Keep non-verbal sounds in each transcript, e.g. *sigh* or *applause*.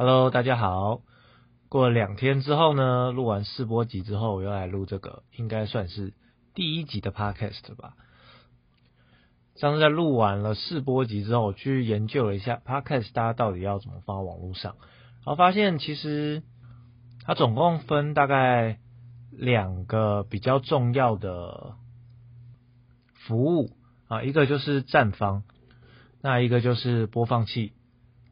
Hello，大家好。过了两天之后呢，录完试播集之后，我又来录这个，应该算是第一集的 Podcast 吧。上次在录完了试播集之后，我去研究了一下 Podcast，大家到底要怎么放到网络上，然后发现其实它总共分大概两个比较重要的服务啊，一个就是站方，那一个就是播放器。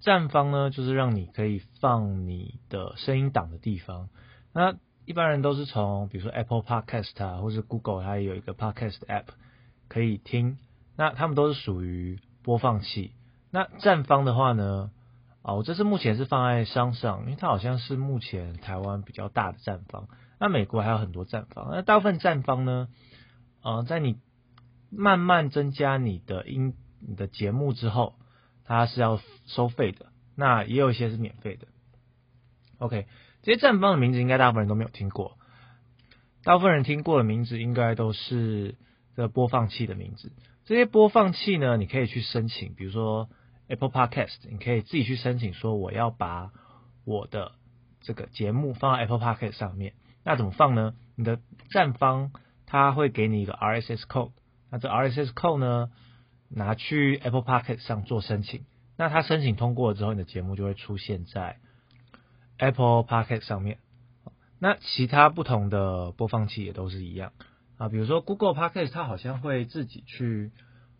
站方呢，就是让你可以放你的声音档的地方。那一般人都是从比如说 Apple Podcast 啊，或是 Google，它有一个 Podcast App 可以听。那他们都是属于播放器。那站方的话呢，啊，我这次目前是放在商上，因为它好像是目前台湾比较大的站方。那美国还有很多站方。那大部分站方呢，呃，在你慢慢增加你的音、你的节目之后。它是要收费的，那也有一些是免费的。OK，这些站方的名字应该大部分人都没有听过，大部分人听过的名字应该都是这播放器的名字。这些播放器呢，你可以去申请，比如说 Apple Podcast，你可以自己去申请说我要把我的这个节目放到 Apple Podcast 上面。那怎么放呢？你的站方他会给你一个 RSS code，那这 RSS code 呢？拿去 Apple Podcast 上做申请，那他申请通过了之后，你的节目就会出现在 Apple Podcast 上面。那其他不同的播放器也都是一样啊，比如说 Google Podcast，它好像会自己去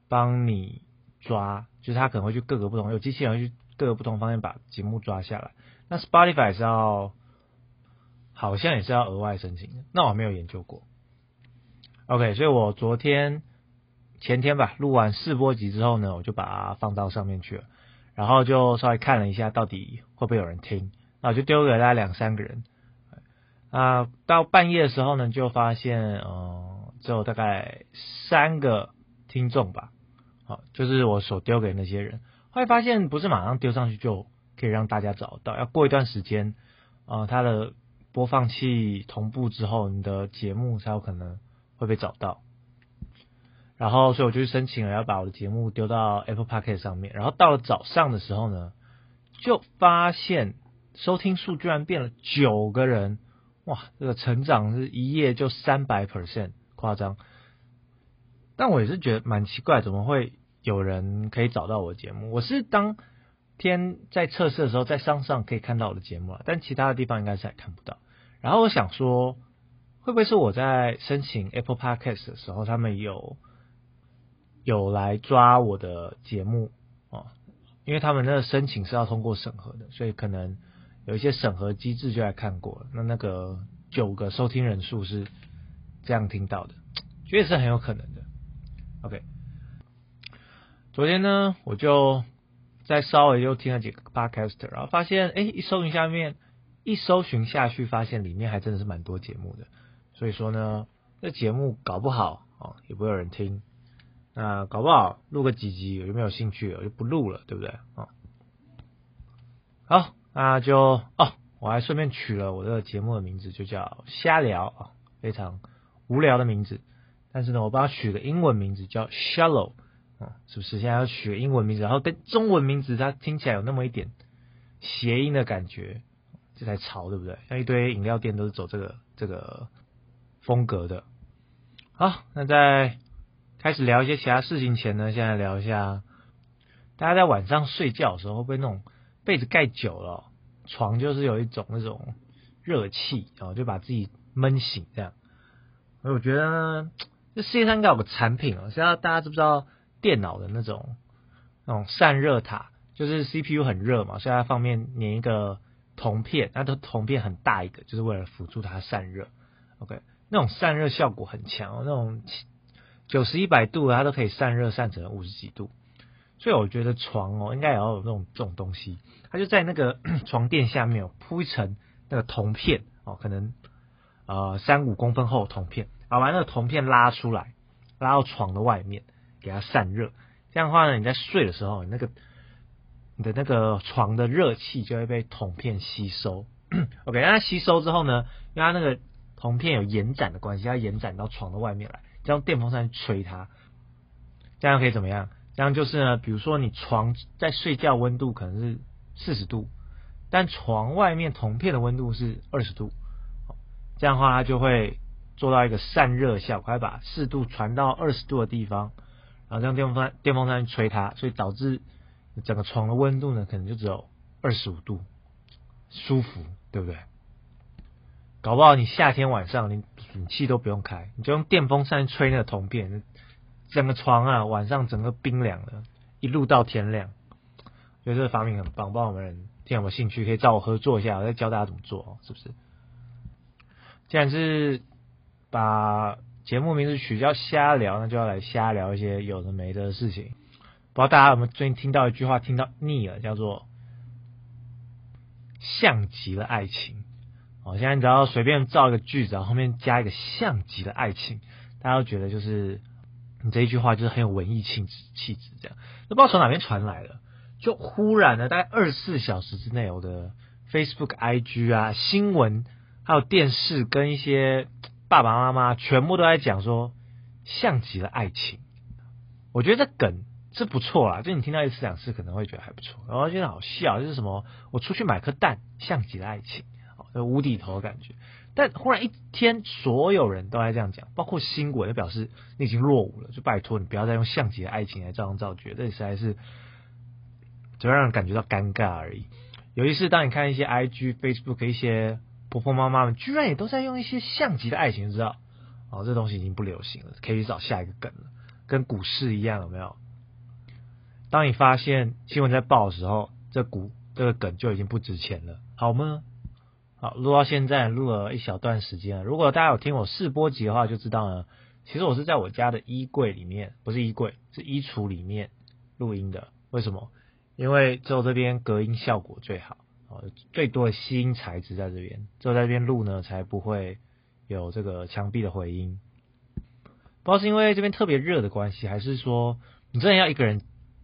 帮你抓，就是它可能会去各个不同有机器人会去各个不同方面把节目抓下来。那 Spotify 是要好像也是要额外申请的，那我没有研究过。OK，所以我昨天。前天吧，录完试播集之后呢，我就把它放到上面去了，然后就稍微看了一下，到底会不会有人听，那我就丢给大概两三个人，啊，到半夜的时候呢，就发现，嗯，只有大概三个听众吧，好，就是我所丢给那些人，后来发现不是马上丢上去就可以让大家找到，要过一段时间，啊，它的播放器同步之后，你的节目才有可能会被找到。然后，所以我就去申请了，要把我的节目丢到 Apple Podcast 上面。然后到了早上的时候呢，就发现收听数居然变了九个人，哇，这个成长是一夜就三百 percent，夸张。但我也是觉得蛮奇怪，怎么会有人可以找到我的节目？我是当天在测试的时候，在商上可以看到我的节目了，但其他的地方应该是还看不到。然后我想说，会不会是我在申请 Apple Podcast 的时候，他们有？有来抓我的节目啊，因为他们那个申请是要通过审核的，所以可能有一些审核机制就来看过了。那那个九个收听人数是这样听到的，*tsk* 觉得是很有可能的。OK，昨天呢，我就再稍微又听了几个 Podcaster，然后发现，哎，一搜寻下面，一搜寻下去，发现里面还真的是蛮多节目的。所以说呢，这节目搞不好哦，也不会有人听。那搞不好录个几集，有没有兴趣？我就不录了，对不对？啊，好，那就哦，我还顺便取了我这个节目的名字，就叫瞎聊啊，非常无聊的名字。但是呢，我帮他取个英文名字叫 Shallow，啊，是不是？现在要取个英文名字，然后跟中文名字它听起来有那么一点谐音的感觉，这才潮，对不对？像一堆饮料店都是走这个这个风格的。好，那在。开始聊一些其他事情前呢，现在聊一下，大家在晚上睡觉的时候会不会那种被子盖久了，床就是有一种那种热气，然后就把自己闷醒这样。所以我觉得呢，这世界上应该有个产品啊，现在大家知不知道电脑的那种那种散热塔，就是 CPU 很热嘛，所以它方面粘一个铜片，那的铜片很大一个，就是为了辅助它散热。OK，那种散热效果很强，那种。九十一百度，它都可以散热散成五十几度，所以我觉得床哦，应该也要有那种这种东西，它就在那个 *coughs* 床垫下面铺一层那个铜片哦，可能呃三五公分厚铜片，把那个铜片拉出来，拉到床的外面给它散热，这样的话呢，你在睡的时候，你那个你的那个床的热气就会被铜片吸收。*coughs* OK，那它吸收之后呢，因为它那个铜片有延展的关系，它延展到床的外面来。用电风扇吹它，这样可以怎么样？这样就是呢，比如说你床在睡觉温度可能是四十度，但床外面铜片的温度是二十度，这样的话它就会做到一个散热效果，把湿度传到二十度的地方，然后用电风扇电风扇吹它，所以导致整个床的温度呢可能就只有二十五度，舒服，对不对？搞不好你夏天晚上你冷气都不用开，你就用电风扇吹那个铜片，整个床啊晚上整个冰凉了，一路到天亮。觉得这个发明很棒，帮我们人听有没有兴趣可以找我合作一下，我再教大家怎么做，是不是？既然是把节目名字取叫瞎聊，那就要来瞎聊一些有的没的事情。不知道大家有没有最近听到一句话，听到腻了，叫做“像极了爱情”。哦，现在只要随便造一个句子，然后后面加一个“像极了爱情”，大家都觉得就是你这一句话就是很有文艺气质气质，这样都不知道从哪边传来的。就忽然呢，大概二十四小时之内，我的 Facebook、IG 啊、新闻还有电视跟一些爸爸妈妈全部都在讲说，像极了爱情。我觉得这梗是不错啦，就你听到一次两次可能会觉得还不错，然后觉得好笑，就是什么我出去买颗蛋，像极了爱情，无底头的感觉。但忽然一天，所有人都在这样讲，包括新闻，就表示你已经落伍了，就拜托你不要再用像极的爱情来造样造句，这实在是。只会让人感觉到尴尬而已。尤其是当你看一些 IG、Facebook 一些婆婆妈妈们，居然也都在用一些像极的爱情，知道？哦，这东西已经不流行了，可以去找下一个梗了。跟股市一样，有没有？当你发现新闻在报的时候，这股这个梗就已经不值钱了，好吗？好，录到现在录了一小段时间了。如果大家有听我试播集的话，就知道呢。其实我是在我家的衣柜里面，不是衣柜，是衣橱里面录音的。为什么？因为只有这边隔音效果最好，哦，最多的吸音材质在这边，只有在这边录呢，才不会有这个墙壁的回音。不知道是因为这边特别热的关系，还是说你真的要一个人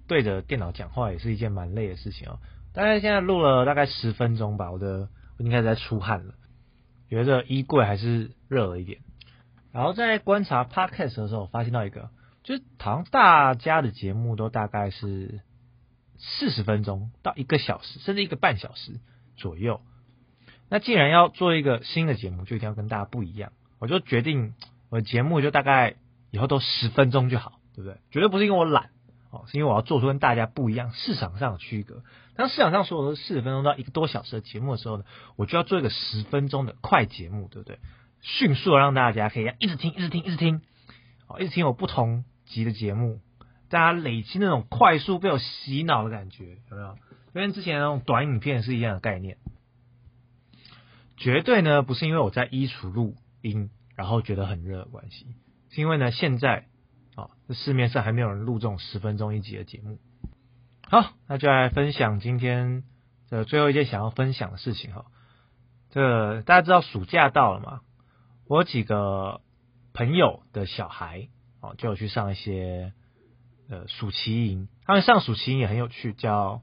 对着电脑讲话，也是一件蛮累的事情哦。大概现在录了大概十分钟吧，我的我已经开始在出汗了，觉得衣柜还是热了一点。然后在观察 podcast 的时候，发现到一个，就是好像大家的节目都大概是。四十分钟到一个小时，甚至一个半小时左右。那既然要做一个新的节目，就一定要跟大家不一样。我就决定，我的节目就大概以后都十分钟就好，对不对？绝对不是因为我懒哦，是因为我要做出跟大家不一样市场上的区隔。当市场上所有都四十分钟到一个多小时的节目的时候呢，我就要做一个十分钟的快节目，对不对？迅速的让大家可以一直听，一直听，一直听，哦，一直听我不同级的节目。大家累积那种快速被我洗脑的感觉，有没有？跟之前那种短影片是一样的概念。绝对呢不是因为我在衣橱录音，然后觉得很热的关系，是因为呢现在啊，这市面上还没有人录这种十分钟一集的节目。好，那就来分享今天的最后一件想要分享的事情哈。这大家知道暑假到了嘛？我有几个朋友的小孩哦，就有去上一些。呃，暑期营，他们上暑期营也很有趣，叫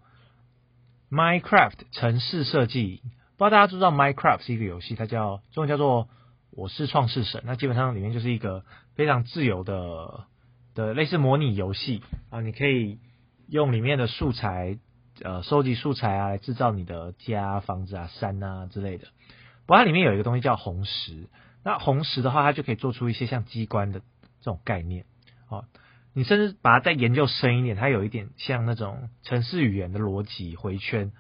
Minecraft 城市设计。不知道大家知不知道 Minecraft 是一个游戏，它叫中文叫做我是创世神。那基本上里面就是一个非常自由的的类似模拟游戏啊，你可以用里面的素材呃收集素材啊来制造你的家、房子啊、山啊之类的。不过它里面有一个东西叫红石，那红石的话，它就可以做出一些像机关的这种概念啊。你甚至把它再研究深一点，它有一点像那种程式语言的逻辑回圈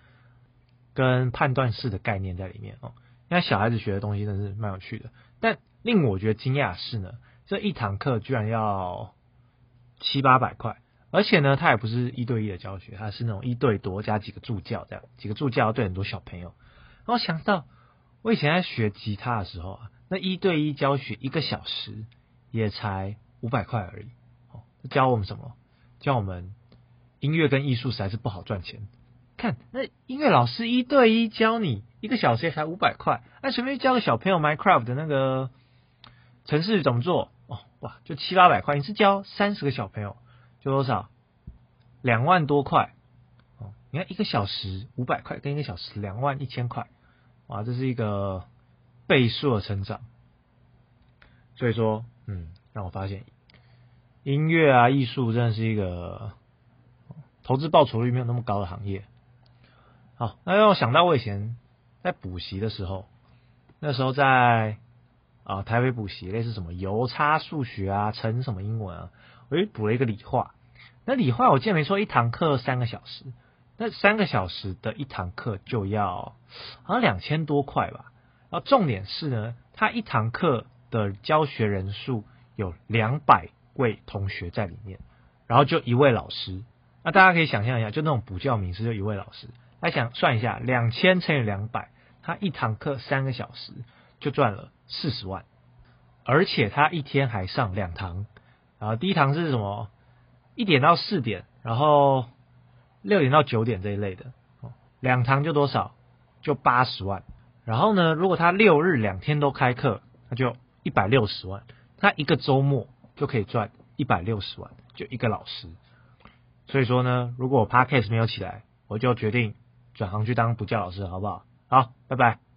跟判断式的概念在里面哦。那小孩子学的东西真是蛮有趣的。但令我觉得惊讶是呢，这一堂课居然要七八百块，而且呢，它也不是一对一的教学，它是那种一对多加几个助教这样，几个助教对很多小朋友。然后想到我以前在学吉他的时候啊，那一对一教学一个小时也才五百块而已。教我们什么？教我们音乐跟艺术实在是不好赚钱。看那音乐老师一对一教你一个小时也才五百块，那随便教个小朋友 Minecraft 的那个城市怎么做？哇，就七八百块。你是教三十个小朋友，就多少？两万多块。哦，你看一个小时五百块，跟一个小时两万一千块，哇，这是一个倍数的成长。所以说，嗯，让我发现。音乐啊，艺术真的是一个投资报酬率没有那么高的行业。好，那让我想到我以前在补习的时候，那时候在啊台北补习，类似什么邮差数学啊，乘什么英文啊，我又补了一个理化。那理化我记得没错，一堂课三个小时，那三个小时的一堂课就要好像两千多块吧。然后重点是呢，他一堂课的教学人数有两百位同学在里面，然后就一位老师。那大家可以想象一下，就那种补教名师就一位老师。他想算一下，两千乘以两百，他一堂课三个小时就赚了四十万，而且他一天还上两堂。啊，第一堂是什么？一点到四点，然后六点到九点这一类的，两堂就多少？就八十万。然后呢，如果他六日两天都开课，那就一百六十万。他一个周末就可以赚一百六十万，就一个老师。所以说呢，如果我 Podcast 没有起来，我就决定转行去当补教老师，好不好？好，拜拜。